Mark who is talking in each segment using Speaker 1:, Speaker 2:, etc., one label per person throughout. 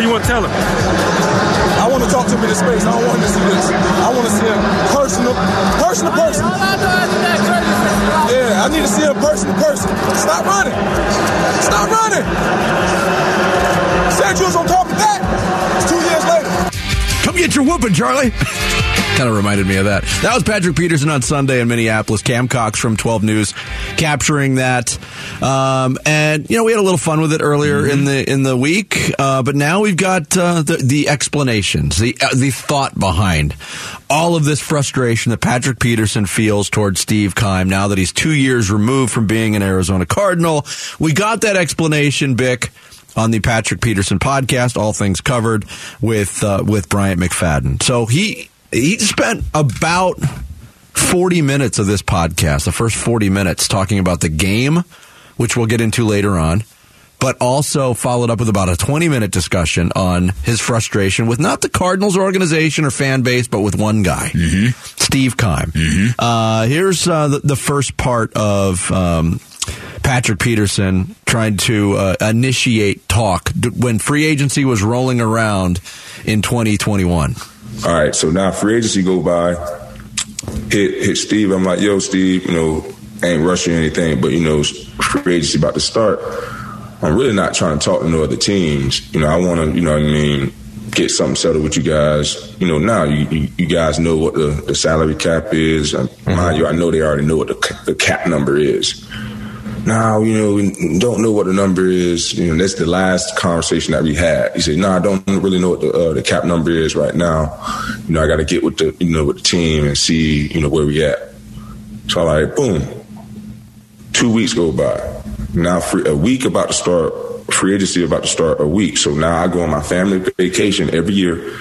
Speaker 1: What you want to tell him?
Speaker 2: I want to talk to him in his face. I don't want him to see this. I want to see him person to person to person. Yeah, I need to see him person to person. Stop running. Stop running. Said you was on top of that. It's two years later.
Speaker 3: Come get your whooping, Charlie. kind of reminded me of that. That was Patrick Peterson on Sunday in Minneapolis. Cam Cox from 12 News capturing that. Um, and you know we had a little fun with it earlier mm-hmm. in the in the week, uh, but now we've got uh, the, the explanations, the uh, the thought behind all of this frustration that Patrick Peterson feels towards Steve Keim now that he's two years removed from being an Arizona Cardinal. We got that explanation, Bick on the Patrick Peterson podcast, All Things Covered with uh, with Bryant McFadden. So he he spent about 40 minutes of this podcast, the first 40 minutes, talking about the game, which we'll get into later on, but also followed up with about a 20 minute discussion on his frustration with not the Cardinals organization or fan base, but with one guy, mm-hmm. Steve Keim. Mm-hmm. Uh, here's uh, the, the, first part of. Um, Patrick Peterson trying to uh, initiate talk when free agency was rolling around in 2021.
Speaker 4: All right, so now free agency go by, hit hit Steve. I'm like, yo, Steve, you know, ain't rushing anything, but you know, free agency about to start. I'm really not trying to talk to no other teams. You know, I want to, you know what I mean, get something settled with you guys. You know, now you, you, you guys know what the, the salary cap is. Mm-hmm. Mind you, I know they already know what the, the cap number is now, you know, don't know what the number is. You know, that's the last conversation that we had. He said, no, I don't really know what the, uh, the cap number is right now. You know, I got to get with the, you know, with the team and see, you know, where we at. So I like, boom. Two weeks go by. Now, free, a week about to start, free agency about to start a week. So now I go on my family vacation every year,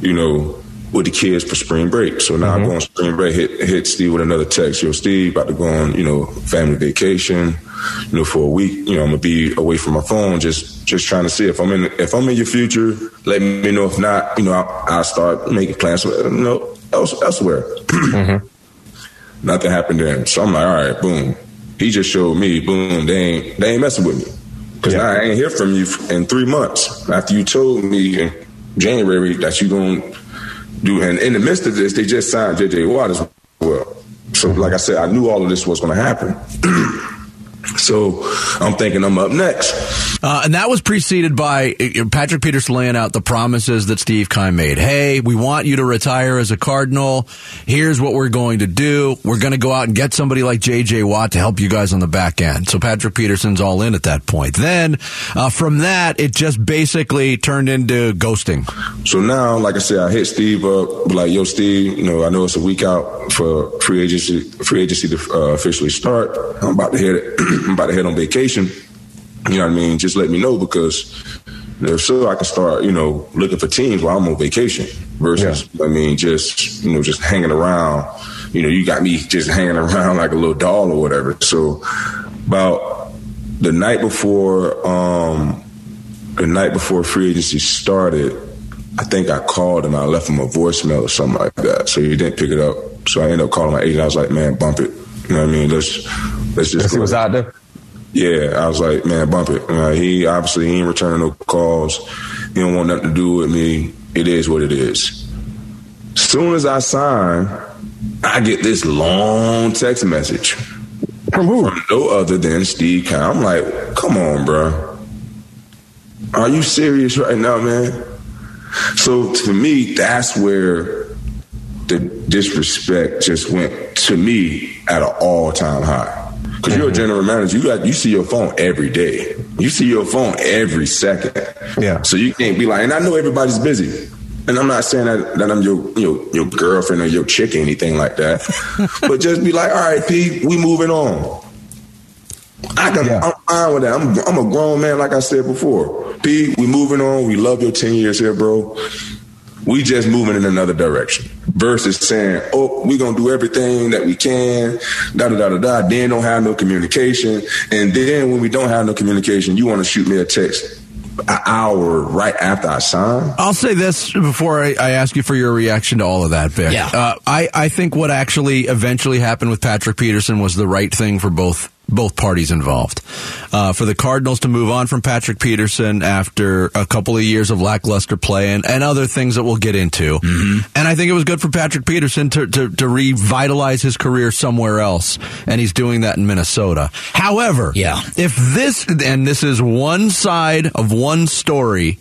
Speaker 4: you know, with the kids for spring break. So now mm-hmm. I go on spring break, hit hit Steve with another text. Yo, Steve, about to go on, you know, family vacation, you know, for a week. You know, I'm gonna be away from my phone, just just trying to see if I'm in if I'm in your future. Let me know. If not, you know, I'll, I'll start making plans. You know, else, elsewhere. mm-hmm. Nothing happened then. So I'm like, all right, boom. He just showed me, boom. They ain't they ain't messing with me because yeah. I ain't hear from you in three months after you told me in January that you gonna do. And in the midst of this, they just signed J.J. Watt as well. So, like I said, I knew all of this was going to happen. So I'm thinking I'm up next.
Speaker 3: Uh, and that was preceded by uh, Patrick Peterson laying out the promises that Steve Keim made. Hey, we want you to retire as a Cardinal. Here's what we're going to do. We're going to go out and get somebody like J.J. Watt to help you guys on the back end. So Patrick Peterson's all in at that point. Then uh, from that, it just basically turned into ghosting.
Speaker 4: So now, like I said, I hit Steve up, like, yo, Steve, you know, I know it's a week out for free agency, free agency to uh, officially start. I'm about to head, I'm about to head on vacation. You know what I mean? Just let me know because you know, so I can start, you know, looking for teams while I'm on vacation versus, yeah. I mean, just, you know, just hanging around. You know, you got me just hanging around like a little doll or whatever. So about the night before, um, the night before free agency started, I think I called him. I left him a voicemail or something like that. So he didn't pick it up. So I ended up calling my agent. I was like, man, bump it. You know what I mean? Let's let's just.
Speaker 5: He was out there.
Speaker 4: Yeah, I was like, man, bump it. Uh, he obviously he ain't returning no calls. He don't want nothing to do with me. It is what it is. Soon as I sign, I get this long text message
Speaker 5: from who?
Speaker 4: From no other than Steve. I'm like, come on, bro. Are you serious right now, man? So to me, that's where the disrespect just went to me at an all time high. Because mm-hmm. you're a general manager, you got you see your phone every day. You see your phone every second.
Speaker 5: Yeah.
Speaker 4: So you can't be like, and I know everybody's busy. And I'm not saying that, that I'm your, your your girlfriend or your chick or anything like that. but just be like, all right, P, we moving on. I can, yeah. I'm fine with that. I'm, I'm a grown man, like I said before. P, we moving on. We love your 10 years here, bro. We just moving in another direction versus saying, oh, we're going to do everything that we can, da da da da da, then don't have no communication. And then when we don't have no communication, you want to shoot me a text an hour right after I sign.
Speaker 3: I'll say this before I, I, ask you for your reaction to all of that,
Speaker 6: Bick. Yeah.
Speaker 3: Uh, I, I think what actually eventually happened with Patrick Peterson was the right thing for both both parties involved. Uh, for the Cardinals to move on from Patrick Peterson after a couple of years of lackluster play and, and other things that we'll get into. Mm-hmm. And I think it was good for Patrick Peterson to, to, to, revitalize his career somewhere else. And he's doing that in Minnesota. However,
Speaker 1: yeah.
Speaker 3: if this, and this is one side of one story,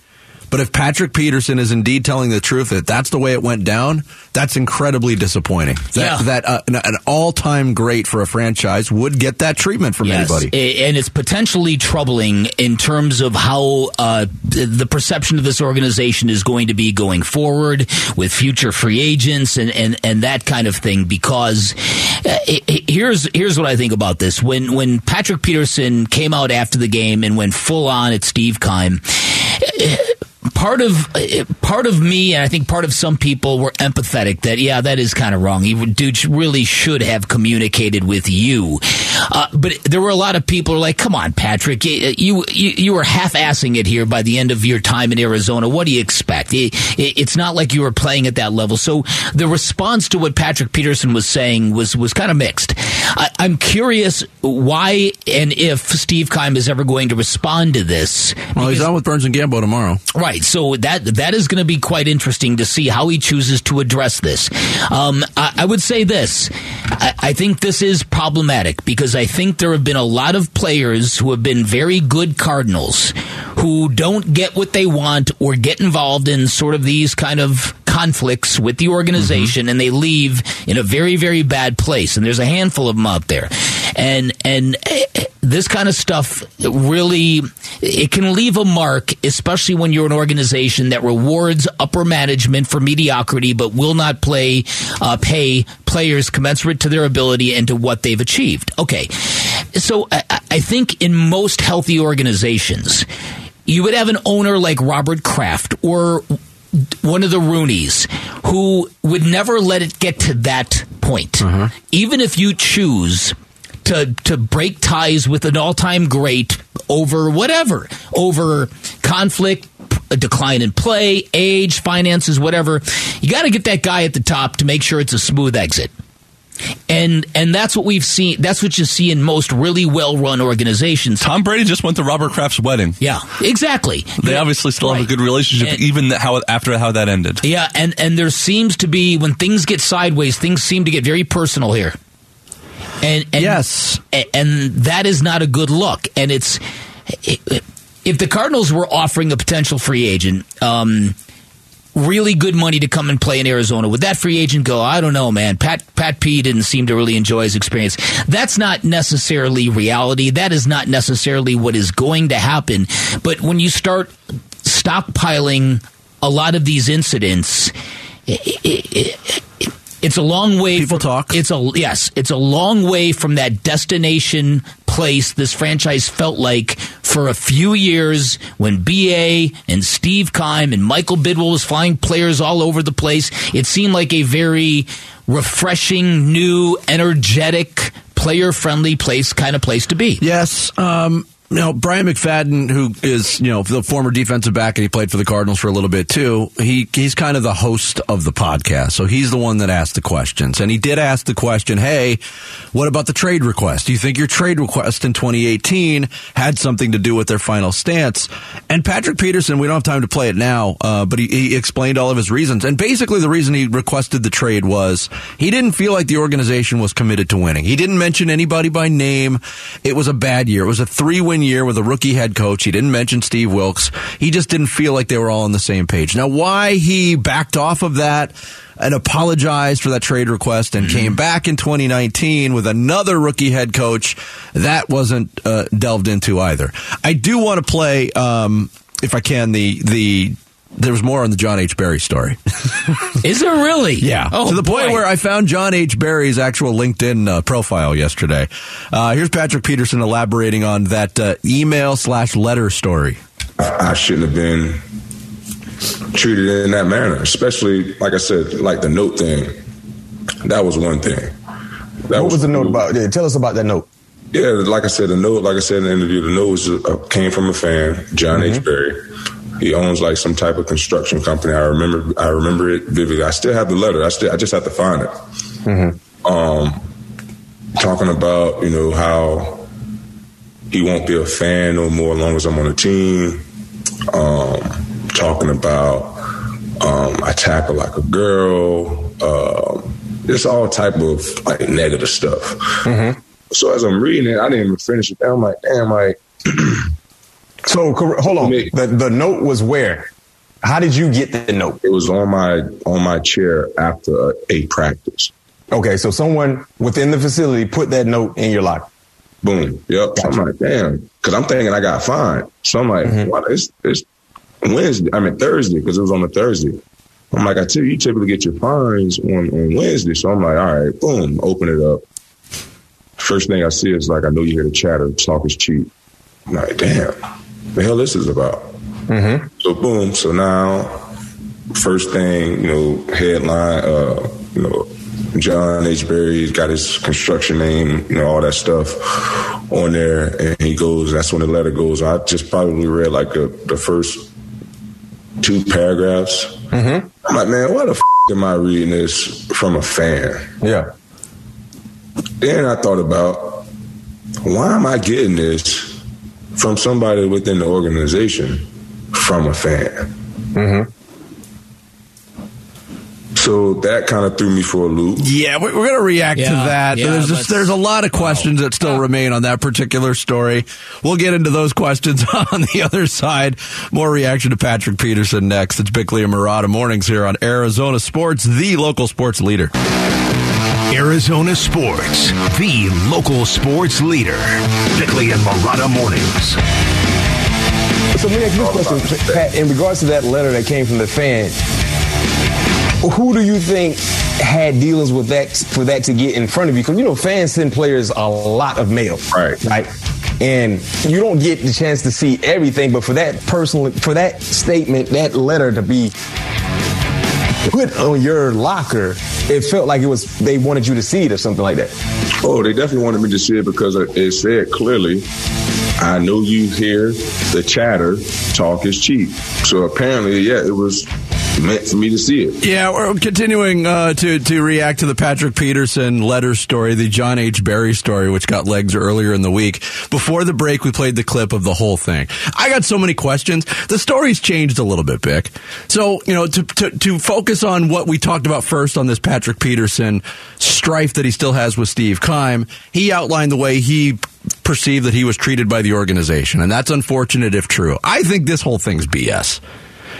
Speaker 3: but if Patrick Peterson is indeed telling the truth that that's the way it went down, that's incredibly disappointing. That,
Speaker 1: yeah.
Speaker 3: that uh, an, all-time great for a franchise would get that treatment from
Speaker 1: yes.
Speaker 3: anybody,
Speaker 1: and it's potentially troubling in terms of how uh, the perception of this organization is going to be going forward with future free agents and and, and that kind of thing. Because uh, here's here's what I think about this: when when Patrick Peterson came out after the game and went full on at Steve Keim part of part of me and I think part of some people were empathetic that yeah that is kind of wrong. He dude really should have communicated with you, uh, but there were a lot of people like, come on, Patrick, you you, you were half assing it here by the end of your time in Arizona. What do you expect? It, it's not like you were playing at that level. So the response to what Patrick Peterson was saying was was kind of mixed. I, am curious why and if Steve Keim is ever going to respond to this.
Speaker 3: Well, he's on with Burns and Gambo tomorrow,
Speaker 1: right? Right. So that that is going to be quite interesting to see how he chooses to address this. Um, I, I, would say this. I, I think this is problematic because I think there have been a lot of players who have been very good Cardinals who don't get what they want or get involved in sort of these kind of conflicts with the organization mm-hmm. and they leave in a very very bad place and there's a handful of them out there and and eh, eh, this kind of stuff really it can leave a mark especially when you're an organization that rewards upper management for mediocrity but will not play uh, pay players commensurate to their ability and to what they've achieved okay so I, I think in most healthy organizations you would have an owner like Robert Kraft or one of the Rooneys who would never let it get to that point. Uh-huh. Even if you choose to to break ties with an all-time great over whatever, over conflict, a decline in play, age, finances, whatever, you got to get that guy at the top to make sure it's a smooth exit and and that's what we've seen. That's what you see in most really well run organizations.
Speaker 5: Tom Brady just went to Robert Kraft's wedding.
Speaker 1: Yeah, exactly.
Speaker 5: They yeah, obviously still right. have a good relationship, and, even how after how that ended.
Speaker 1: Yeah, and and there seems to be when things get sideways, things seem to get very personal here. And, and
Speaker 3: yes,
Speaker 1: and that is not a good look. And it's if the Cardinals were offering a potential free agent. Um, really good money to come and play in Arizona. Would that free agent go? I don't know, man. Pat Pat P didn't seem to really enjoy his experience. That's not necessarily reality. That is not necessarily what is going to happen. But when you start stockpiling a lot of these incidents, it, it, it, it's a long way.
Speaker 3: People from, talk.
Speaker 1: It's a yes. It's a long way from that destination place this franchise felt like for a few years when BA and Steve Keim and Michael Bidwill was flying players all over the place. It seemed like a very refreshing, new, energetic, player friendly place kind of place to be.
Speaker 3: Yes. Um, know, Bryant McFadden, who is, you know, the former defensive back and he played for the Cardinals for a little bit too, he, he's kind of the host of the podcast. So he's the one that asked the questions. And he did ask the question, hey, what about the trade request? Do you think your trade request in 2018 had something to do with their final stance? And Patrick Peterson, we don't have time to play it now, uh, but he, he explained all of his reasons. And basically the reason he requested the trade was he didn't feel like the organization was committed to winning. He didn't mention anybody by name. It was a bad year. It was a three win year with a rookie head coach. He didn't mention Steve Wilks. He just didn't feel like they were all on the same page. Now, why he backed off of that and apologized for that trade request and mm-hmm. came back in 2019 with another rookie head coach, that wasn't uh, delved into either. I do want to play, um, if I can, the the there was more on the John H. Barry story.
Speaker 1: Is there really?
Speaker 3: Yeah. Oh, to the point where I found John H. Barry's actual LinkedIn uh, profile yesterday. Uh, here's Patrick Peterson elaborating on that uh, email slash letter story.
Speaker 4: I shouldn't have been treated in that manner, especially, like I said, like the note thing. That was one thing.
Speaker 2: That what was, was the note about? Yeah, tell us about that note.
Speaker 4: Yeah, like I said, the note, like I said in the interview, the note was, uh, came from a fan, John mm-hmm. H. Barry he owns like some type of construction company. I remember I remember it vividly. I still have the letter. I still I just have to find it. Mm-hmm. Um, talking about you know how he won't be a fan no more as long as I'm on the team. Um, talking about um, I tackle like a girl. Um, it's all type of like negative stuff.
Speaker 6: Mm-hmm.
Speaker 4: So as I'm reading it, I didn't even finish it. I'm like, damn, like.
Speaker 6: so hold on. The the note was where? How did you get the note?
Speaker 4: It was on my on my chair after a practice.
Speaker 6: Okay, so someone within the facility put that note in your locker.
Speaker 4: Boom. Yep. Gotcha. I'm like, damn, because I'm thinking I got fined. So I'm like, mm-hmm. wow, it's it's Wednesday. I mean Thursday because it was on a Thursday. I'm like, I tell you, you typically get your fines on, on Wednesday. So I'm like, all right, boom, open it up. First thing I see is like, I know you hear the chatter, talk is cheap. I'm like, damn, the hell this is about.
Speaker 6: Mm-hmm.
Speaker 4: So boom, so now, first thing, you know, headline, uh, you know, John H. Barry's got his construction name, you know, all that stuff on there. And he goes, that's when the letter goes. I just probably read like the, the first two paragraphs.
Speaker 6: Mm-hmm.
Speaker 4: I'm like, man, why the f- am I reading this from a fan?
Speaker 6: Yeah.
Speaker 4: Then I thought about why am I getting this from somebody within the organization from a fan?
Speaker 6: Mm-hmm.
Speaker 4: So that kind of threw me for a loop.
Speaker 3: Yeah, we're, we're going to react
Speaker 1: Yeah,
Speaker 3: to that.
Speaker 1: yeah,
Speaker 3: there's just, there's a lot of questions that still remain on that particular story. We'll get into those questions on the other side. More reaction to Patrick Peterson next. It's Bickley and Marotta mornings here on Arizona Sports, the local sports leader.
Speaker 7: Arizona Sports, the local sports leader. Bickley and Marotta mornings.
Speaker 6: So let me ask you this question, Pat. In regards to that letter that came from the fan, who do you think had dealings with that for that to get in front of you? Because you know, fans send players a lot of mail,
Speaker 4: right?
Speaker 6: Right. And you don't get the chance to see everything, but for that personal, for that statement, that letter to be put on your locker, it felt like it was they wanted you to see it or something like that.
Speaker 4: Oh, they definitely wanted me to see it because it said clearly, I know you hear the chatter, talk is cheap. So apparently, yeah, it was me to see it.
Speaker 3: Yeah, we're continuing uh, to to react to the Patrick Peterson letter story, the John H. Barry story, which got legs earlier in the week. Before the break, we played the clip of the whole thing. I got so many questions. The story's changed a little bit, Bick. So you know, to to, to focus on what we talked about first on this Patrick Peterson strife that he still has with Steve Keim, he outlined the way he perceived that he was treated by the organization, and that's unfortunate if true. I think this whole thing's BS.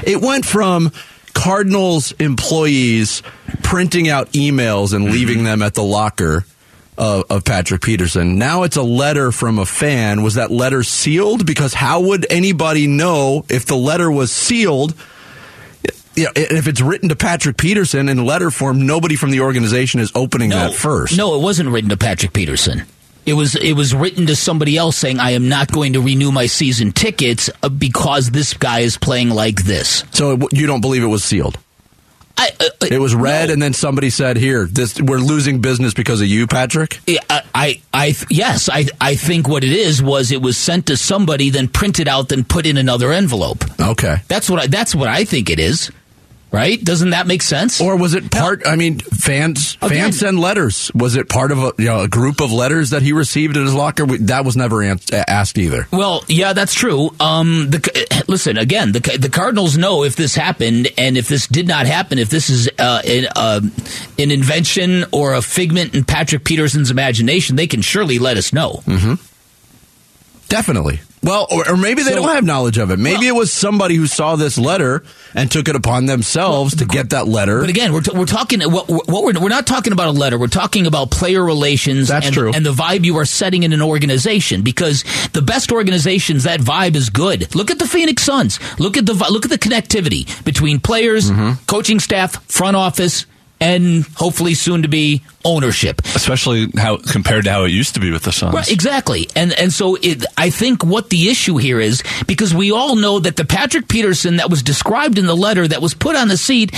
Speaker 3: It went from Cardinals employees printing out emails and leaving them at the locker of, of, Patrick Peterson. Now it's a letter from a fan. Was that letter sealed? Because how would anybody know if the letter was sealed? You know, if it's written to Patrick Peterson in letter form, nobody from the organization is opening
Speaker 1: no,
Speaker 3: that first.
Speaker 1: No, it wasn't written to Patrick Peterson. It was it was written to somebody else saying I am not going to renew my season tickets uh, because this guy is playing like this.
Speaker 3: So you don't believe it was sealed?
Speaker 1: I, uh,
Speaker 3: it was read,
Speaker 1: no.
Speaker 3: and then somebody said, "Here, this we're losing business because of you, Patrick."
Speaker 1: I, I, I, yes, I, I think what it is was it was sent to somebody, then printed out, then put in another envelope.
Speaker 3: Okay,
Speaker 1: that's what I, that's what I think it is. Right? Doesn't that make sense?
Speaker 3: Or was it part? I mean, fans Again, fans send letters. Was it part of a, you know, a group of letters that he received in his locker? That was never asked either.
Speaker 1: Well, yeah, that's true. Um, the, listen again. The the Cardinals know if this happened and if this did not happen, if this is uh, an, uh, an invention or a figment in Patrick Peterson's imagination, they can surely let us know.
Speaker 3: Mm-hmm. Definitely. Well, or, or maybe they so, don't have knowledge of it. Maybe well, it was somebody who saw this letter and took it upon themselves well, to get that letter.
Speaker 1: But again, we're, t- we're talking. What, what we're, we're not talking about a letter. We're talking about player relations.
Speaker 3: That's
Speaker 1: and,
Speaker 3: true.
Speaker 1: And the vibe you are setting in an organization because the best organizations that vibe is good. Look at the Phoenix Suns. Look at the look at the connectivity between players,
Speaker 3: mm-hmm.
Speaker 1: coaching staff, front office and hopefully soon to be ownership.
Speaker 5: Especially how compared to how it used to be with the Suns.
Speaker 1: Right, exactly. And and so it, I think what the issue here is because we all know that the Patrick Peterson that was described in the letter that was put on the seat.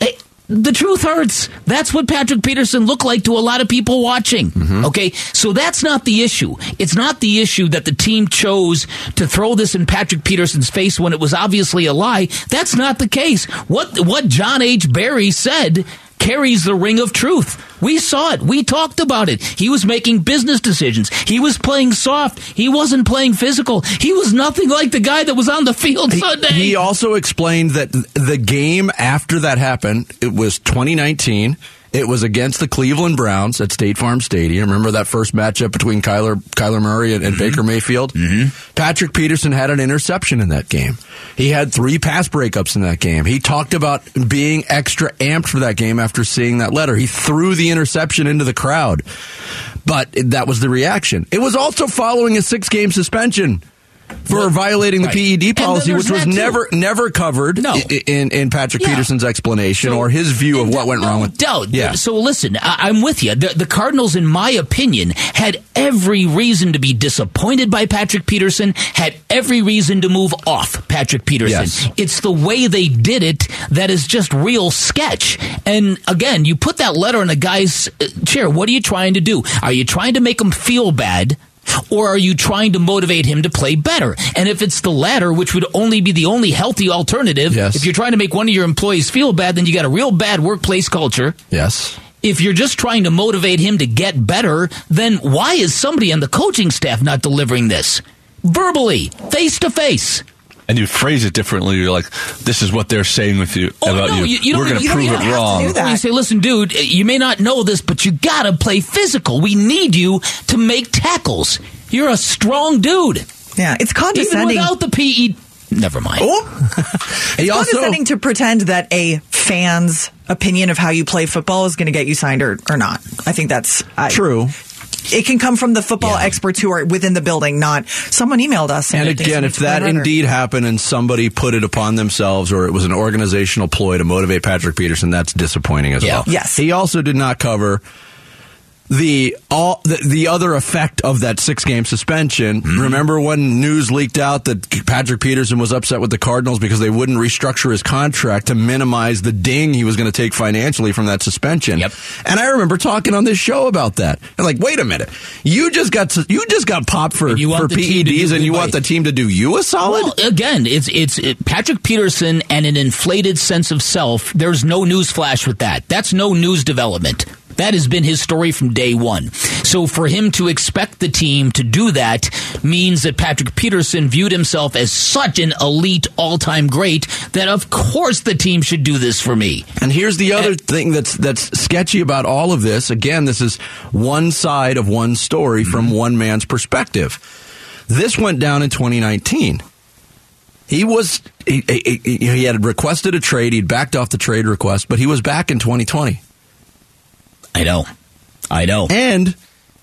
Speaker 1: It, eh, the truth hurts. That's what Patrick Peterson looked like to a lot of people watching.
Speaker 3: Mm-hmm.
Speaker 1: Okay, so that's not the issue. It's not the issue that the team chose to throw this in Patrick Peterson's face when it was obviously a lie. That's not the case. What what John H. Barry said carries the ring of truth. We saw it. We talked about it. He was making business decisions. He was playing soft. He wasn't playing physical. He was nothing like the guy that was on the field Sunday.
Speaker 3: He also explained that the game after that happened, it was 2019. It was against the Cleveland Browns at State Farm Stadium. Remember that first matchup between Kyler Kyler Murray and, and mm-hmm. Baker Mayfield? Mm-hmm. Patrick Peterson had an interception in that game. He had three pass breakups in that game. He talked about being extra amped for that game after seeing that letter. He threw the interception into the crowd, but that was the reaction. It was also following a six game suspension for well, violating the right. PED policy, which was never never covered no. in, in Patrick yeah. Peterson's explanation so, or his view of what went
Speaker 1: no
Speaker 3: wrong with
Speaker 1: doubt. Yeah. So listen, I, am with you. The, the, Cardinals, in my opinion, had every reason to be disappointed by Patrick Peterson. Had every reason to move off Patrick Peterson. Yes. It's the way they did it that is just real sketch. And again, you put that letter in a guy's uh, chair. What are you trying to do? Are you trying to make him feel bad? Or are you trying to motivate him to play better? And if it's the latter, which would only be the only healthy alternative,
Speaker 3: yes.
Speaker 1: if you're trying to make one of your employees feel bad, then you got a real bad workplace culture.
Speaker 3: Yes.
Speaker 1: If you're just trying to motivate him to get better, then why is somebody on the coaching staff not delivering this? Verbally, face to face
Speaker 5: and you phrase it differently. You're like, "This is what they're saying with you
Speaker 1: oh,
Speaker 5: about
Speaker 1: no,
Speaker 5: you.
Speaker 1: you
Speaker 5: We're going
Speaker 1: to
Speaker 5: prove it wrong."
Speaker 1: You say, "Listen, dude, you may not know this, but you got to play physical. We need you to make tackles. You're a strong dude.
Speaker 8: Yeah, it's condescending.
Speaker 1: Even without the PE. Never mind.
Speaker 8: Oh. it's also, condescending to pretend that a fan's opinion of how you play football is going to get you signed or, or not. I think that's I,
Speaker 3: true
Speaker 8: it can come from the football yeah. experts who are within the building, not someone emailed us.
Speaker 3: And, and again, if that indeed happened and somebody put it upon themselves or it was an organizational ploy to motivate Patrick Peterson, that's disappointing as
Speaker 8: yeah.
Speaker 3: well.
Speaker 8: Yes.
Speaker 3: He also did not cover the all the, the other effect of that six game suspension. Mm-hmm. Remember when news leaked out that Patrick Peterson was upset with the Cardinals because they wouldn't restructure his contract to minimize the ding he was going to take financially from that suspension.
Speaker 1: Yep.
Speaker 3: And I remember talking on this show about that. And like, wait a minute, you just got you just got popped for for PEDs, and you want the team to do you a solid?
Speaker 1: Well, again, it's it's it, Patrick Peterson and an inflated sense of self. There's no news flash with that. That's no news development. That has been his story from day one. So for him to expect the team to do that means that Patrick Peterson viewed himself as such an elite all-time great that of course the team should do this for me.
Speaker 3: And here's the other and, thing that's that's sketchy about all of this. Again, this is one side of one story mm-hmm. from one man's perspective. This went down in 2019. He was he, he, he, had requested a trade. He'd backed off the trade request, but he was back in 2020.
Speaker 1: I know. I know.
Speaker 3: And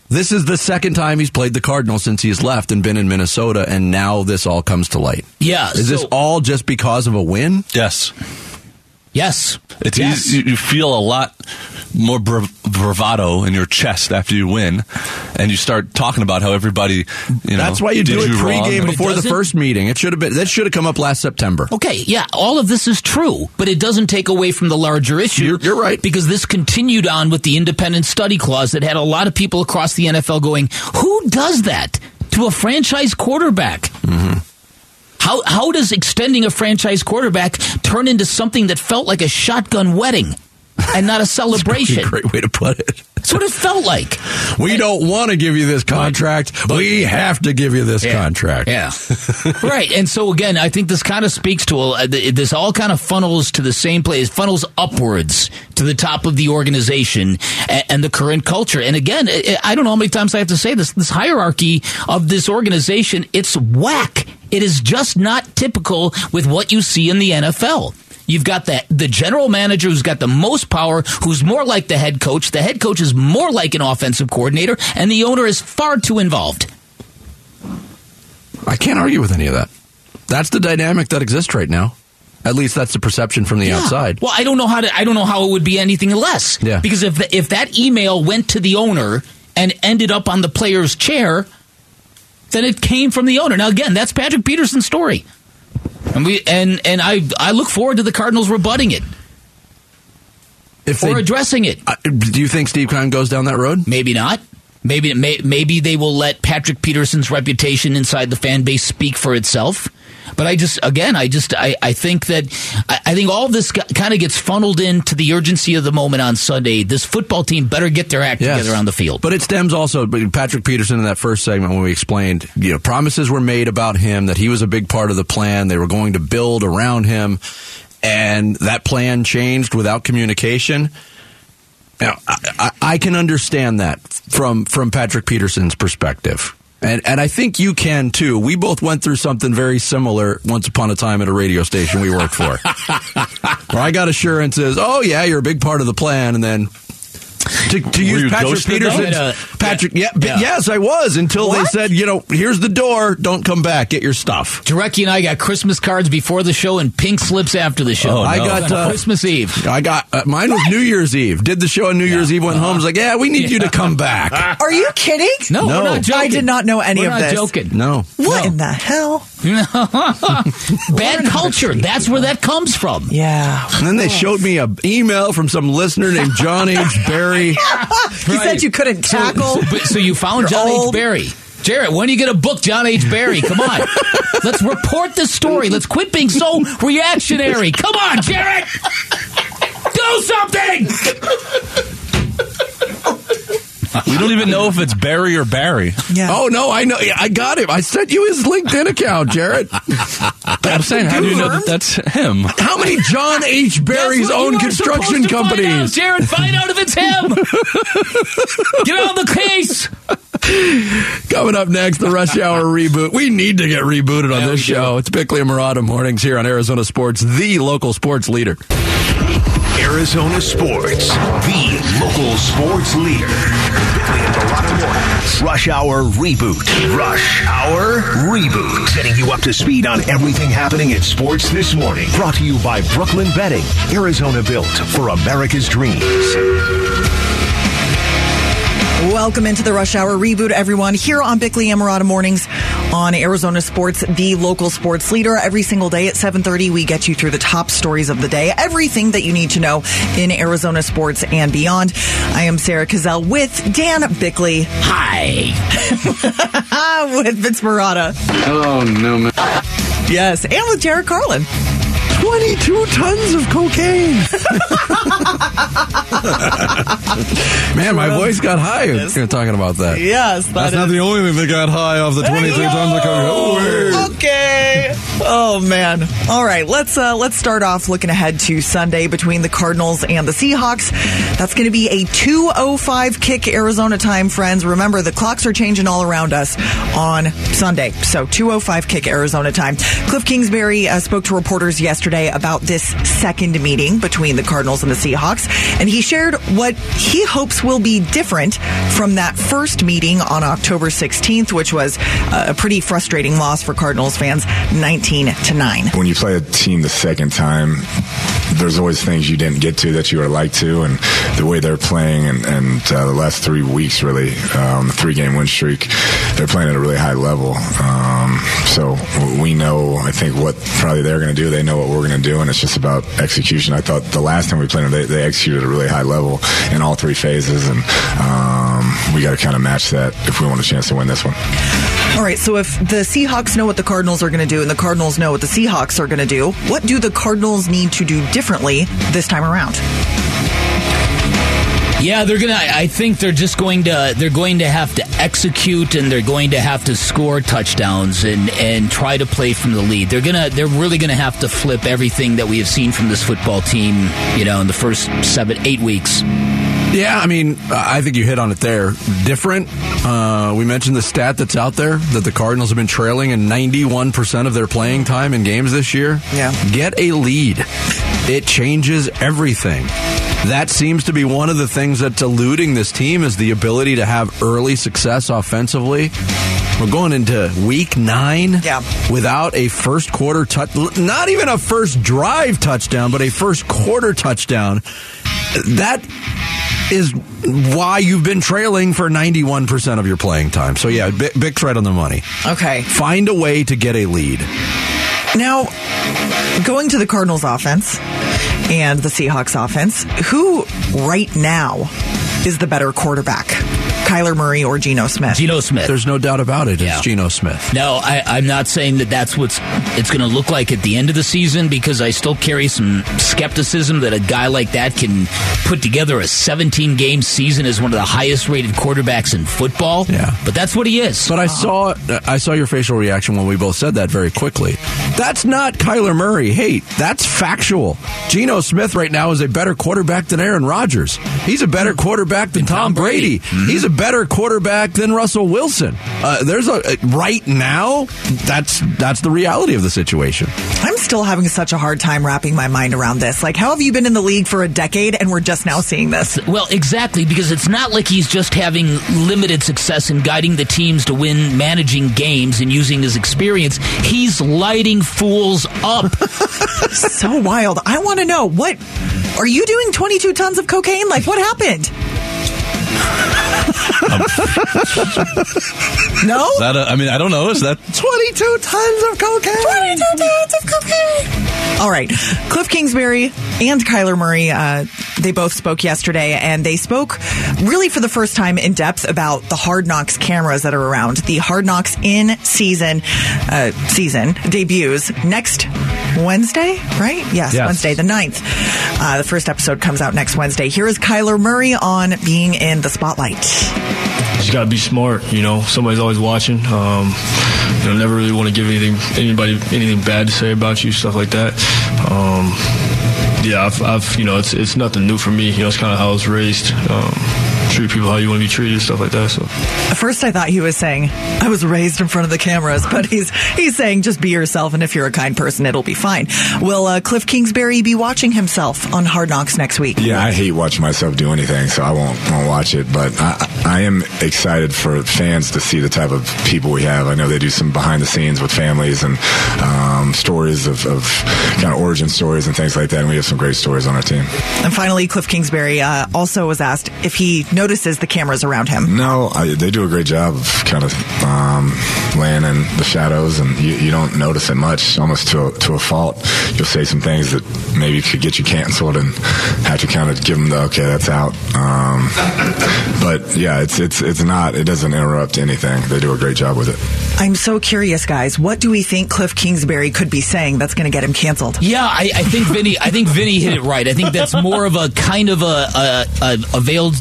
Speaker 3: this is the second time he's played the Cardinals since he's left and been in Minnesota, and now this all comes to light.
Speaker 1: Yeah.
Speaker 3: Is so, this all just because of a win?
Speaker 5: Yes.
Speaker 1: Yes.
Speaker 5: It's
Speaker 1: yes.
Speaker 5: Easy, you feel a lot more bravado in your chest after you win, and you start talking about how everybody, you know,
Speaker 3: that's why you do it pregame before the first meeting. It should have been that should have come up last September.
Speaker 1: Okay, yeah, all of this is true, but it doesn't take away from the larger issue.
Speaker 3: You're, you're right
Speaker 1: because this continued on with the independent study clause that had a lot of people across the NFL going, "Who does that to a franchise quarterback?"
Speaker 3: Mm-hmm.
Speaker 1: How how does extending a franchise quarterback turn into something that felt like a shotgun wedding? And not a celebration.
Speaker 3: a great way to put it.
Speaker 1: That's what it felt like.
Speaker 3: We and, don't want to give you this contract. But, we have to give you this
Speaker 1: yeah,
Speaker 3: contract.
Speaker 1: Yeah. right. And so again, I think this kind of speaks to a, uh, this all kind of funnels to the same place, funnels upwards to the top of the organization and, and the current culture. And again, I don't know how many times I have to say this, this hierarchy of this organization, it's whack. It is just not typical with what you see in the NFL. You've got the the general manager who's got the most power, who's more like the head coach. The head coach is more like an offensive coordinator, and the owner is far too involved.
Speaker 3: I can't argue with any of that. That's the dynamic that exists right now. At least that's the perception from the
Speaker 1: yeah.
Speaker 3: outside.
Speaker 1: Well, I don't know how to. I don't know how it would be anything less.
Speaker 3: Yeah.
Speaker 1: Because if the, if that email went to the owner and ended up on the player's chair, then it came from the owner. Now, again, that's Patrick Peterson's story. And we and and I I look forward to the Cardinals rebutting it. If or they, addressing it.
Speaker 3: Uh, do you think Steve Keim goes down that road?
Speaker 1: Maybe not. Maybe may, maybe they will let Patrick Peterson's reputation inside the fan base speak for itself. But I just, again, I just, I, I think that, I, I think all this kind of gets funneled into the urgency of the moment on Sunday. This football team better get their act
Speaker 3: Yes.
Speaker 1: together on the field.
Speaker 3: But it stems also, but Patrick Peterson in that first segment when we explained, you know, promises were made about him that he was a big part of the plan. They were going to build around him, and that plan changed without communication. Now, I, I, can understand that from from Patrick Peterson's perspective. And, and I think you can too. We both went through something very similar once upon a time at a radio station we worked for. where I got assurances, oh, yeah, you're a big part of the plan. And then to, to
Speaker 5: Were
Speaker 3: use
Speaker 5: you
Speaker 3: Patrick? Peterson,
Speaker 1: Uh,
Speaker 3: Patrick, yeah,
Speaker 1: yeah.
Speaker 3: yes, I was until they said, you know, here's the door. Don't come back. Get your stuff.
Speaker 1: Jurecki and I got Christmas cards before the show and pink slips after the show.
Speaker 5: Oh,
Speaker 3: I got uh,
Speaker 1: Christmas Eve.
Speaker 3: I got uh, mine was New Year's Eve. Did the show on New Year's Eve. Went home. Was like, yeah, we need you to come back.
Speaker 8: Are you kidding?
Speaker 1: No,
Speaker 3: No.
Speaker 1: we're not joking.
Speaker 8: I did not know any
Speaker 1: We're
Speaker 8: of
Speaker 1: not
Speaker 8: this.
Speaker 1: joking.
Speaker 3: No.
Speaker 8: What
Speaker 1: No.
Speaker 8: in the hell?
Speaker 1: Bad culture. That's where that comes from.
Speaker 8: Yeah.
Speaker 3: And then they showed me a email from some listener named John H. Barry.
Speaker 8: You said you couldn't tackle.
Speaker 1: But- so you found John
Speaker 8: old.
Speaker 1: H. Barry. Jared, when are you going to book John H. Barry? Come on. Let's report the story. Let's quit being so reactionary. Come on, Jared. Do something.
Speaker 5: We don't even know if it's Barry or Barry.
Speaker 8: Yeah.
Speaker 3: Oh no, I know. I got him. I sent you his LinkedIn account, Jared.
Speaker 5: I'm saying, how do you know that that's him?
Speaker 3: How many John H. Barry's own construction
Speaker 1: supposed to find out,
Speaker 3: companies?
Speaker 1: Jared, find out if it's him. Get on the case.
Speaker 3: Coming up next, the Rush Hour reboot. We need to get rebooted on
Speaker 1: Yeah,
Speaker 3: this
Speaker 1: we do.
Speaker 3: show. It's Bickley and Marotta mornings here on Arizona Sports, the local sports leader.
Speaker 7: Arizona Sports, the local sports leader. Bickley and Marotta Mornings. Rush Hour Reboot. Rush Hour Reboot. Getting you up to speed on everything happening in sports this morning. Brought to you by Brooklyn Betting. Arizona built for America's dreams.
Speaker 8: Welcome into the Rush Hour reboot, everyone. Here on Bickley and Marotta Mornings on Arizona Sports, the local sports leader. Every single day at 7.30, we get you through the top stories of the day. Everything that you need to know in Arizona sports and beyond. I am Sarah Cazell with Dan Bickley.
Speaker 1: Hi.
Speaker 8: with Vince Marotta.
Speaker 9: Oh, no.
Speaker 8: Yes. And with Jared Carlin.
Speaker 3: 22 tons of cocaine. Man, my voice got high You're talking about that.
Speaker 8: Yes. that
Speaker 3: That's not the only thing that got high off the 22 tons of cocaine.
Speaker 8: Okay. Oh man. All right. Let's uh, let's start off looking ahead to Sunday between the Cardinals and the Seahawks. That's going to be a 2:05 kick Arizona time, friends. Remember the clocks are changing all around us on Sunday. So 2:05 kick Arizona time. Cliff Kingsbury uh, spoke to reporters yesterday about this second meeting between the Cardinals and the Seahawks, and he shared what he hopes will be different from that first meeting on October 16th, which was a pretty frustrating loss for Cardinals fans, 19 to 9.
Speaker 10: When you play a team the second time, there's always things you didn't get to that you would like to, and the way they're playing, and, and uh, the last three weeks, really, um, the three game win streak, they're playing at a really high level. Um, so we know, I think, what probably they're going to do. They know what we're going do, and it's just about execution. I thought the last time we played them, they, they executed at a really high level in all three phases, and um, we got to kind of match that if we want a chance to win this one.
Speaker 8: All right, so if the Seahawks know what the Cardinals are going to do and the Cardinals know what the Seahawks are going to do, what do the Cardinals need to do differently this time around?
Speaker 1: Yeah, they're gonna. I think they're just going to. They're going to have to execute, and they're going to have to score touchdowns and and try to play from the lead. They're gonna. They're really gonna have to flip everything that we have seen from this football team. You know, in the first seven, eight weeks.
Speaker 3: Yeah, I mean, I think you hit on it there. Different. Uh, we mentioned the stat that's out there that the Cardinals have been trailing in 91% of their playing time in games this year.
Speaker 8: Yeah.
Speaker 3: Get a lead. It changes everything. That seems to be one of the things that's eluding this team is the ability to have early success offensively. We're going into week nine
Speaker 8: Yeah.
Speaker 3: without a first quarter touch, not even a first drive touchdown, but a first quarter touchdown. That is why you've been trailing for 91% of your playing time. So, yeah, Bic- Bick's right on the money.
Speaker 8: Okay.
Speaker 3: Find a way to get a lead.
Speaker 8: Now, going to the Cardinals offense and the Seahawks offense, who right now is the better quarterback? Kyler Murray or Geno Smith.
Speaker 1: Geno Smith.
Speaker 3: There's no doubt about it. It's
Speaker 1: Yeah.
Speaker 3: Geno Smith.
Speaker 1: No, I, I'm not saying that that's what's it's going to look like at the end of the season because I still carry some skepticism that a guy like that can put together a 17 game season as one of the highest rated quarterbacks in football.
Speaker 3: Yeah.
Speaker 1: but that's what he is.
Speaker 3: But I saw I saw your facial reaction when we both said that very quickly. That's not Kyler Murray hate. That's factual. Geno Smith right now is a better quarterback than Aaron Rodgers. He's a better quarterback than Tom,
Speaker 1: Tom
Speaker 3: Brady.
Speaker 1: Brady. Mm-hmm.
Speaker 3: He's a better quarterback than Russell Wilson. Uh, there's a right now. That's that's the reality of the situation.
Speaker 8: I'm still having such a hard time wrapping my mind around this. Like, how have you been in the league for a decade and we're just now seeing this?
Speaker 1: Well, exactly, because it's not like he's just having limited success in guiding the teams to win, managing games, and using his experience. He's lighting fools up.
Speaker 8: so wild. I want to know what are you doing 22 tons of cocaine? Like, what happened? no?
Speaker 5: Is that a, I mean, I don't know. Is that
Speaker 3: 22 tons of cocaine.
Speaker 8: 22 tons of cocaine. All right. Cliff Kingsbury and Kyler Murray, uh, they both spoke yesterday, and they spoke really for the first time in depth about the Hard Knocks cameras that are around. The Hard Knocks in season uh, season debuts next Wednesday, right? Yes,
Speaker 3: Yes.
Speaker 8: Wednesday the 9th. Uh, the first episode comes out next Wednesday. Here is Kyler Murray on being in the spotlight.
Speaker 9: Just gotta be smart. You know, somebody's always watching. Um, you know, never really want to give anything anybody anything bad to say about you, stuff like that. Um, yeah, I've, I've you know, it's it's nothing new for me. You know, it's kind of how I was raised. Um, treat people how you want to be treated, stuff like that. So.
Speaker 8: At first, I thought he was saying I was raised in front of the cameras, but he's he's saying just be yourself, and if you're a kind person, it'll be fine. Will uh, Cliff Kingsbury be watching himself on Hard Knocks next week?
Speaker 10: Yeah, I hate watching myself do anything, so I won't won't watch it. But I, I am excited for fans to see the type of people we have. I know they do some behind the scenes with families and um, stories of, of kind of origin stories and things like that. And we have some great stories on our team.
Speaker 8: And finally, Cliff Kingsbury uh, also was asked if he notices the cameras around him.
Speaker 10: No, I, they do a great job of kind of um, laying in the shadows, and you, you don't notice it much, almost to a, to a fault. You'll say some things that maybe could get you canceled, and have to kind of give them the okay, that's out. Um, but yeah, it's it's it's not. It doesn't interrupt anything. They do a great job with it.
Speaker 8: I'm so curious, guys. What do we think Cliff Kingsbury could be saying that's going to get him canceled?
Speaker 1: Yeah, I, I think Vinny. I think Vinny hit it right. I think that's more of a kind of a a, a, a veiled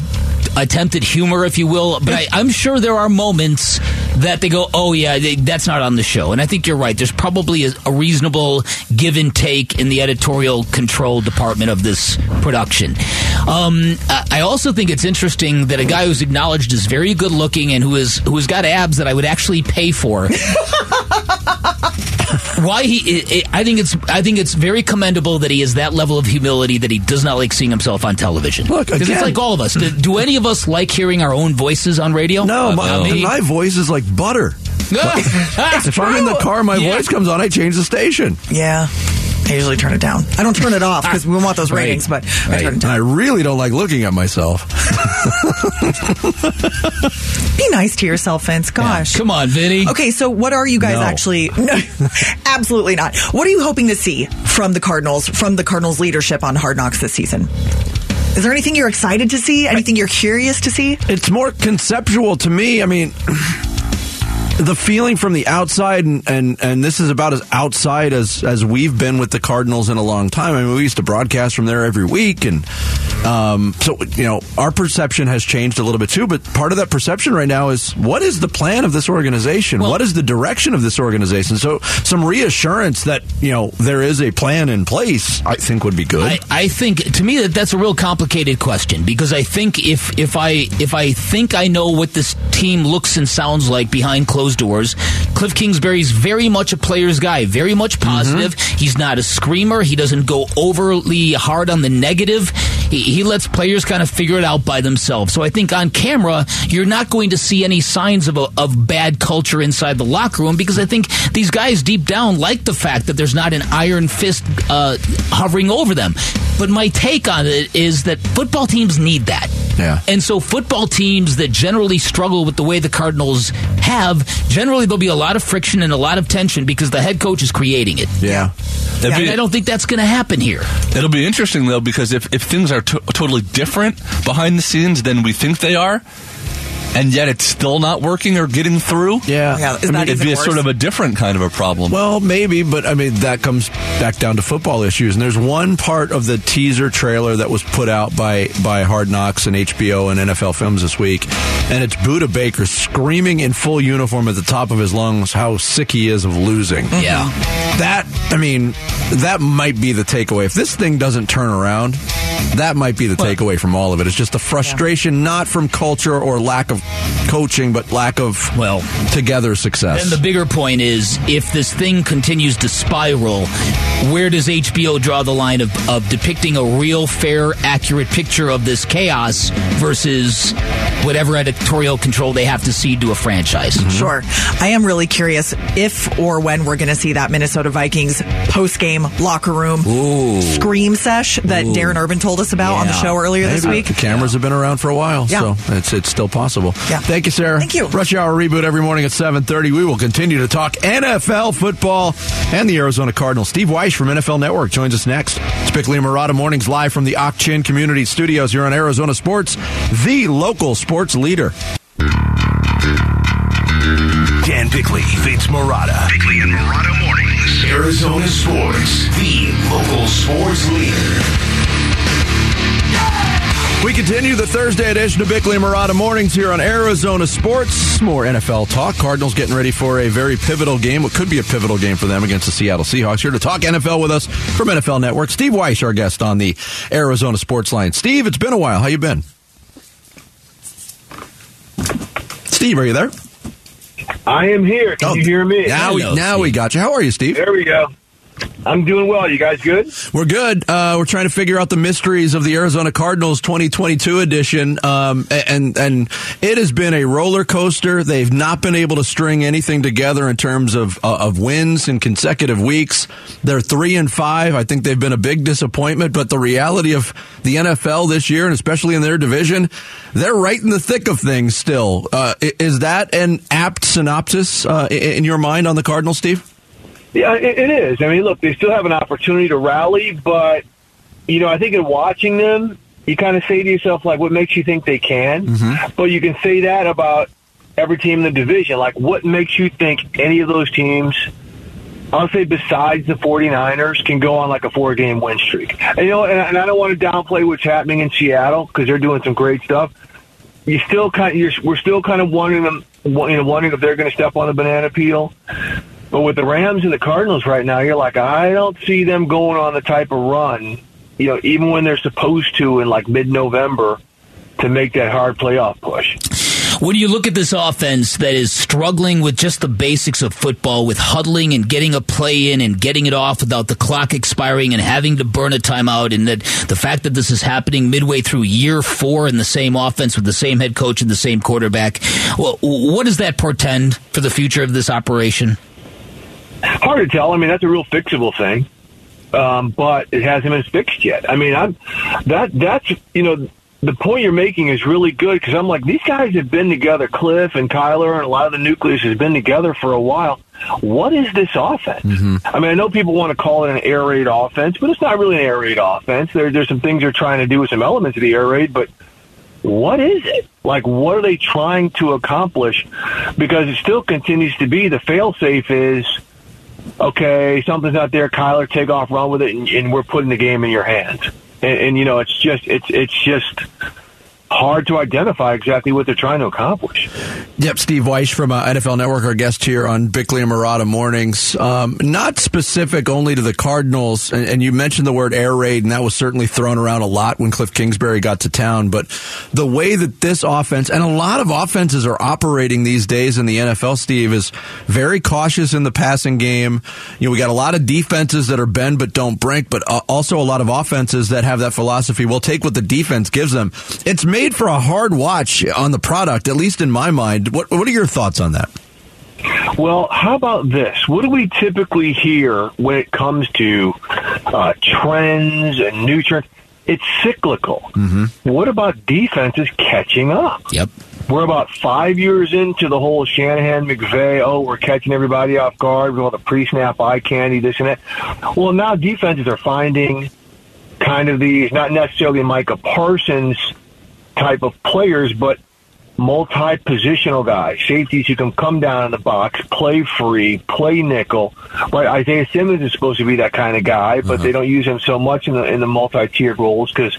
Speaker 1: attempt at humor, if you will. But I, I'm sure there are moments that they go, "Oh yeah, they, that's not on the show." And I think you're right. There's probably a, a reasonable give and take in the editorial control department of this production. Um, I I also think it's interesting that a guy who's acknowledged as very good looking and who is who has got abs that I would actually pay for. why he it, it, I think it's I think it's very commendable that he has that level of humility that he does not like seeing himself on television.
Speaker 3: Look,
Speaker 1: because it's like all of us. Do, do any of us like hearing our own voices on radio?
Speaker 3: No,
Speaker 1: Uh,
Speaker 3: my,
Speaker 1: not
Speaker 3: my voice is like butter. If I'm in the car, my
Speaker 1: Yeah.
Speaker 3: voice comes on, I change the station.
Speaker 8: Yeah. I usually turn it down. I don't turn it off ah, because we want those
Speaker 3: Right.
Speaker 8: ratings, but I turn it down.
Speaker 3: I really don't like looking at myself.
Speaker 8: Be nice to yourself, Vince. Gosh.
Speaker 1: Come on, Vinny.
Speaker 8: Okay, so what are you guys
Speaker 3: No.
Speaker 8: actually? No, absolutely not. What are you hoping to see from the Cardinals, from the Cardinals leadership on Hard Knocks this season? Is there anything you're excited to see? Anything you're curious to see?
Speaker 3: It's more conceptual to me. I mean, the feeling from the outside, and, and, and this is about as outside as, as we've been with the Cardinals in a long time. I mean, we used to broadcast from there every week, and um, so you know our perception has changed a little bit too. But part of that perception right now is what is the plan of this organization? what is the direction of this organization? So some reassurance that you know there is a plan in place, I think would be good.
Speaker 1: I, I think to me that that's a real complicated question because I think if if I if I think I know what this team looks and sounds like behind closed doors, Cliff Kingsbury's very much a player's guy, very much positive. He's not a screamer. He doesn't go overly hard on the negative. He, he lets players kind of figure it out by themselves. So I think on camera you're not going to see any signs of a, of bad culture inside the locker room because I think these guys deep down like the fact that there's not an iron fist uh, hovering over them. But my take on it is that football teams need that.
Speaker 3: Yeah.
Speaker 1: And so football teams that generally struggle with the way the Cardinals have, generally there'll be a lot of friction and a lot of tension because the head coach is creating it.
Speaker 3: yeah.
Speaker 5: It'd be-
Speaker 1: I don't think that's going to happen here.
Speaker 5: It'll be interesting though because if, if things are to- totally different behind the scenes than we think they are, and yet it's still not working or getting through.
Speaker 3: Yeah,
Speaker 8: Yeah,
Speaker 5: I mean, it'd be a sort of a different kind of a problem.
Speaker 3: Well, maybe, but I mean that comes back down to football issues. And there's one part of the teaser trailer that was put out by by Hard Knocks and HBO and NFL Films this week, and it's Budda Baker screaming in full uniform at the top of his lungs how sick he is of losing.
Speaker 1: Yeah.
Speaker 3: That I mean, that might be the takeaway. If this thing doesn't turn around, that might be the takeaway from all of it. It's just a frustration, not from culture or lack of coaching, but lack of
Speaker 1: Well,
Speaker 3: together success.
Speaker 1: And the bigger point is if this thing continues to spiral, where does HBO draw the line of, of depicting a real, fair, accurate picture of this chaos versus whatever editorial control they have to cede to a franchise? Mm-hmm.
Speaker 8: Sure. I am really curious if or when we're going to see that Minnesota Vikings post game locker room scream sesh that Darren Urban told us about on the show earlier this week.
Speaker 3: The cameras have been around for a while,
Speaker 8: Yeah.
Speaker 3: so it's it's still possible.
Speaker 8: Yeah.
Speaker 3: Thank you, Sarah.
Speaker 8: Thank you.
Speaker 3: Rush Hour Reboot every morning at 7.30. We will continue to talk NFL football and the Arizona Cardinals. Steve Wyche from NFL Network joins us next. It's Bickley and Marotta Mornings live from the Ak-Chin Community Studios here on Arizona Sports, the local sports leader.
Speaker 7: Dan Bickley, Vince Marotta. Bickley and Marotta mornings. Arizona Sports, the local sports leader.
Speaker 3: We continue the Thursday edition of Bickley and Marotta Mornings here on Arizona Sports. More NFL talk. Cardinals getting ready for a very pivotal game. What could be a pivotal game for them against the Seattle Seahawks. Here to talk NFL with us from NFL Network. Steve Wyche, our guest on the Arizona Sports Line. Steve, it's been a while. How you been? Steve, are you there?
Speaker 11: I am here. Can oh, you hear me?
Speaker 3: Now, we,
Speaker 1: Hello,
Speaker 3: now we got you. How are you, Steve?
Speaker 11: There we go. I'm doing well. You guys good?
Speaker 3: We're good. Uh, we're trying to figure out the mysteries of the Arizona Cardinals 2022 edition, um, and and it has been a roller coaster. They've not been able to string anything together in terms of uh, of wins in consecutive weeks. They're three and five. I think they've been a big disappointment. But the reality of the NFL this year, and especially in their division, they're right in the thick of things still. Uh, is that an apt synopsis uh, in your mind on the Cardinals, Steve?
Speaker 11: Yeah, it, it is. I mean, look, they still have an opportunity to rally, but you know, I think in watching them, you kind of say to yourself, like, what makes you think they can? Mm-hmm. But you can say that about every team in the division. Like, what makes you think any of those teams? I'll say besides the 49ers can go on like a four game win streak. And, you know, and, and I don't want to downplay what's happening in Seattle because they're doing some great stuff. You still kind of, you're, we're still kind of wondering them, you know, wondering if they're going to step on the banana peel. But with the Rams and the Cardinals right now, you're like, I don't see them going on the type of run, you know, even when they're supposed to in like mid November to make that hard playoff push.
Speaker 1: When you look at this offense that is struggling with just the basics of football, with huddling and getting a play in and getting it off without the clock expiring and having to burn a timeout, and that the fact that this is happening midway through year four in the same offense with the same head coach and the same quarterback, well, what does that portend for the future of this operation?
Speaker 11: Hard to tell. I mean, that's a real fixable thing, um, but it hasn't been fixed yet. I mean, I'm that that's you know the point you're making is really good because I'm like these guys have been together. Cliff and Kyler and a lot of the nucleus has been together for a while. What is this offense? I mean, I know people want to call it an air raid offense, but it's not really an air raid offense. There, there's some things they're trying to do with some elements of the air raid, but what is it? Like, what are they trying to accomplish? Because it still continues to be the fail-safe is, okay, something's out there, Kyler, take off, run with it, and, and we're putting the game in your hands. And, and you know, it's just, it's, it's just hard to identify exactly what they're trying to accomplish.
Speaker 3: Yep, Steve Wyche from uh, NFL Network, our guest here on Bickley and Marotta Mornings. Um, not specific only to the Cardinals, and, and you mentioned the word air raid, and that was certainly thrown around a lot when Cliff Kingsbury got to town. But the way that this offense, and a lot of offenses are operating these days in the NFL, Steve, is very cautious in the passing game. You know, we got a lot of defenses that are bend but don't break, but uh, also a lot of offenses that have that philosophy. We'll take what the defense gives them. It's made for a hard watch on the product, at least in my mind. What, what are your thoughts on that?
Speaker 11: Well, how about this? What do we typically hear when it comes to uh, trends and new trends? It's cyclical. What about defenses catching up?
Speaker 1: Yep.
Speaker 11: We're about five years into the whole Shanahan McVay. Oh, we're catching everybody off guard with all the pre-snap eye candy, this and that. Well, now defenses are finding kind of these not necessarily Micah Parsons type of players, but multi-positional guys, safeties who can come down in the box, play free, play nickel. Right, Isaiah Simmons is supposed to be that kind of guy, but mm-hmm. they don't use him so much in the in the multi-tiered roles because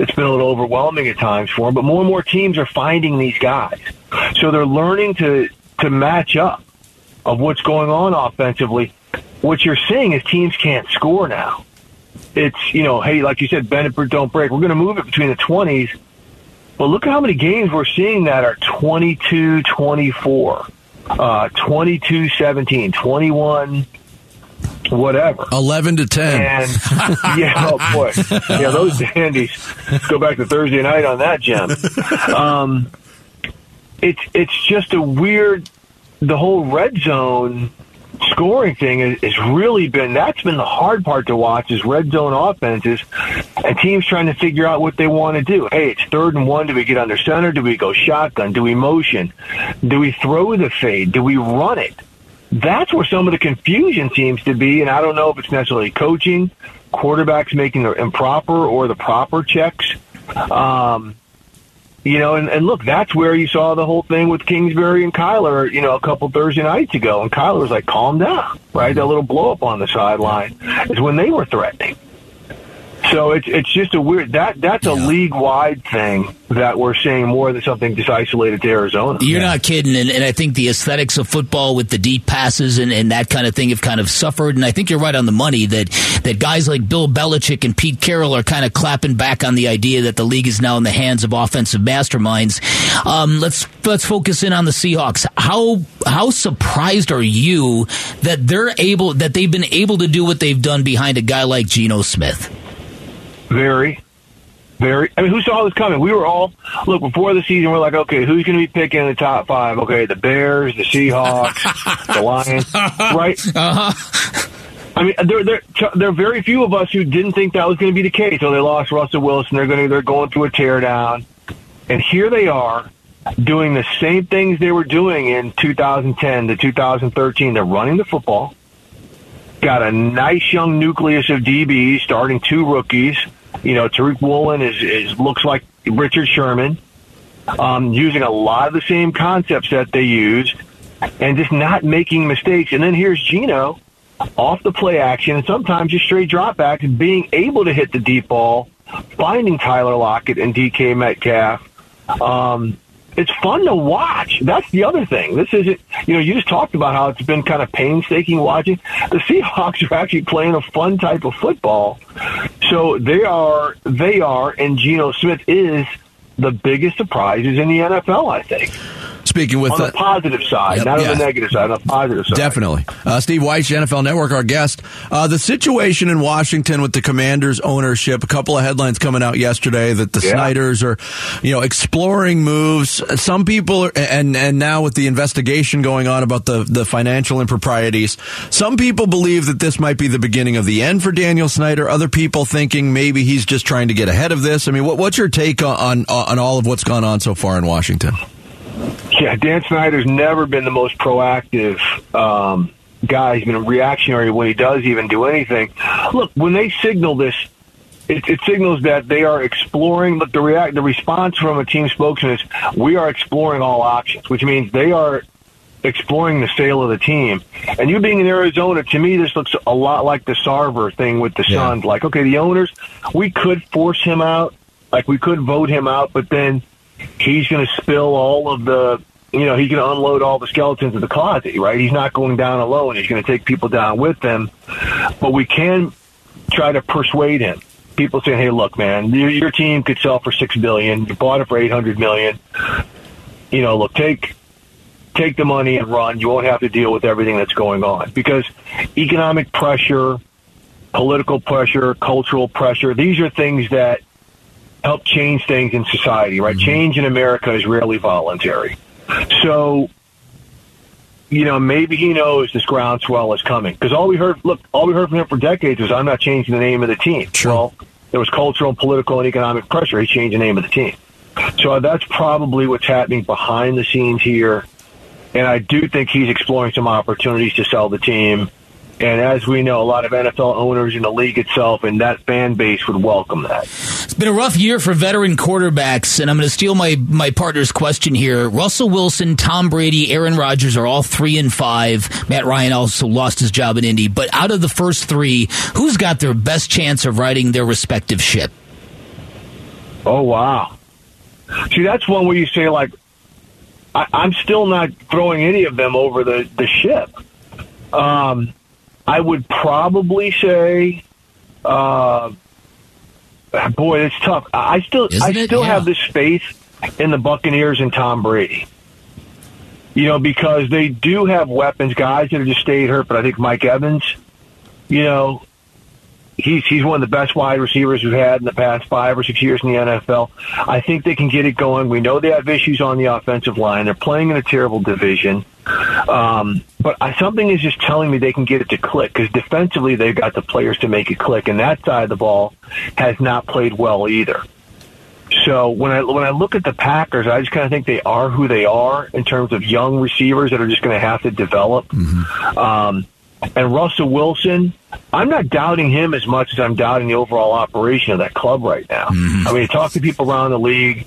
Speaker 11: it's been a little overwhelming at times for him. But more and more teams are finding these guys, so they're learning to to match up of what's going on offensively. What you're seeing is teams can't score now. It's you know, hey, like you said, Bennett don't break. We're going to move it between the 20s. But look at how many games we're seeing that are 22 24, uh, 22 17, 21 whatever.
Speaker 3: 11 to 10.
Speaker 11: And yeah, oh boy. Yeah, those dandies go back to Thursday night on that gem. Um, it's, it's just a weird, the whole red zone scoring thing has really been that's been the hard part to watch is red zone offenses and teams trying to figure out what they want to do. Hey, it's third and one. Do we get under center? Do we go shotgun? Do we motion? Do we throw the fade? Do we run it? That's where some of the confusion seems to be, and I don't know if it's necessarily coaching, quarterbacks making the improper or the proper checks. Um, you know, and, and look, that's where you saw the whole thing with Kingsbury and Kyler, you know, a couple Thursday nights ago. And Kyler was like, calm down, right? That mm-hmm. little blow up on the sideline is when they were threatening. So it's it's just a weird that that's a league wide thing that we're seeing more than something just isolated to Arizona.
Speaker 1: You're not kidding, and, and I think the aesthetics of football with the deep passes and, and that kind of thing have kind of suffered. And I think you're right on the money that that guys like Bill Belichick and Pete Carroll are kind of clapping back on the idea that the league is now in the hands of offensive masterminds. Um, let's let's focus in on the Seahawks. How how surprised are you that they're able that they've been able to do what they've done behind a guy like Geno Smith?
Speaker 11: Very, very. I mean, who saw this coming? We were all look before the season. We're like, okay, who's going to be picking in the top five? Okay, the Bears, the Seahawks, the Lions, right?
Speaker 1: Uh-huh.
Speaker 11: I mean, there, there, there are very few of us who didn't think that was going to be the case. So they lost Russell Wilson. They're going to, they're going through a teardown, and here they are doing the same things they were doing in 2010 to 2013. They're running the football. Got a nice young nucleus of DBs, starting two rookies. You know, Tariq Woolen is, is looks like Richard Sherman, um, using a lot of the same concepts that they used, and just not making mistakes. And then here's Geno off the play action, and sometimes just straight drop dropbacks, and being able to hit the deep ball, finding Tyler Lockett and DK Metcalf. Um, it's fun to watch. That's the other thing. This isn't, you know, you just talked about how it's been kind of painstaking watching. The Seahawks are actually playing a fun type of football. So they are, they are, and Geno Smith is the biggest surprises in the NFL, I think.
Speaker 3: Speaking with
Speaker 11: on the
Speaker 3: uh,
Speaker 11: positive side,
Speaker 3: Yep,
Speaker 11: not
Speaker 3: yeah.
Speaker 11: on the negative side, on the positive side.
Speaker 3: Definitely. Uh, Steve Wyche, NFL Network, our guest. Uh, the situation in Washington with the Commanders' ownership, a couple of headlines coming out yesterday that the
Speaker 11: Yeah.
Speaker 3: Snyders are, you know, exploring moves. Some people, are, and, and now with the investigation going on about the, the financial improprieties, some people believe that this might be the beginning of the end for Daniel Snyder. Other people thinking maybe he's just trying to get ahead of this. I mean, what, what's your take on, on, on all of what's gone on so far in Washington?
Speaker 11: Yeah, Dan Snyder's never been the most proactive um, guy. He's been a reactionary when he does even do anything. Look, when they signal this, it, it signals that they are exploring. But the react, the response from a team spokesman is, "We are exploring all options," which means they are exploring the sale of the team. And you being in Arizona, to me, this looks a lot like the Sarver thing with the Suns. Like, okay, the owners, we could force him out, like we could vote him out, but then he's going to spill all of the, you know, he's going to unload all the skeletons of the closet, right? He's not going down alone. He's going to take people down with him. But we can try to persuade him. People saying, "Hey, look, man, your, your team could sell for six billion. You bought it for eight hundred million. You know, look, take take the money and run. You won't have to deal with everything that's going on because economic pressure, political pressure, cultural pressure. These are things that help change things in society, right? Mm-hmm. Change in America is rarely voluntary. So, you know, maybe he knows this groundswell is coming because all we heard, look, all we heard from him for decades was, "I'm not changing the name of the team." Well, there was cultural, political, and economic pressure. He changed the name of the team. So that's probably what's happening behind the scenes here. And I do think he's exploring some opportunities to sell the team. And as we know, a lot of NFL owners in the league itself and that fan base would welcome that.
Speaker 1: It's been a rough year for veteran quarterbacks, and I'm going to steal my, my partner's question here. Russell Wilson, Tom Brady, Aaron Rodgers are all three and five. Matt Ryan also lost his job in Indy. But out of the first three, who's got their best chance of riding their respective ship?
Speaker 11: Oh wow! See, that's one where you say like, I, I'm still not throwing any of them over the the ship. Um, I would probably say, uh, boy, it's tough. I still,
Speaker 1: Isn't
Speaker 11: I still
Speaker 1: Yeah.
Speaker 11: have this faith in the Buccaneers and Tom Brady. You know, because they do have weapons, guys that have just stayed hurt. But I think Mike Evans, you know, he's he's one of the best wide receivers we've had in the past five or six years in the NFL. I think they can get it going. We know they have issues on the offensive line. They're playing in a terrible division, um, but I, something is just telling me they can get it to click because defensively they've got the players to make it click, and that side of the ball has not played well either. So when I when I look at the Packers, I just kind of think they are who they are in terms of young receivers that are just going to have to develop. Um, and Russell Wilson, I'm not doubting him as much as I'm doubting the overall operation of that club right now. I mean, talk to people around the league.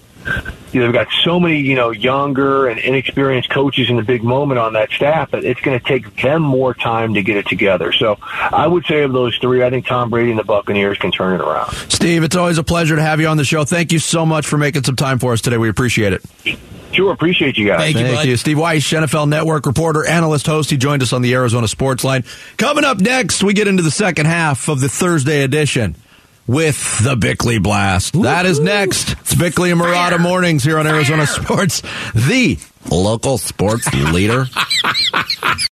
Speaker 11: You know, they've got so many, you know, younger and inexperienced coaches in the big moment on that staff that it's going to take them more time to get it together. So I would say of those three, I think Tom Brady and the Buccaneers can turn it around.
Speaker 3: Steve, it's always a pleasure to have you on the show. Thank you so much for making some time for us today. We appreciate it.
Speaker 11: Sure, appreciate you guys.
Speaker 3: Thank you. Steve Wyche, NFL Network reporter, analyst, host. He joined us on the Arizona Sports Line. Coming up next, we get into the second half of the Thursday edition with the Bickley Blast. That is next. It's Bickley and Marotta mornings here on Arizona Sports, the local sports leader.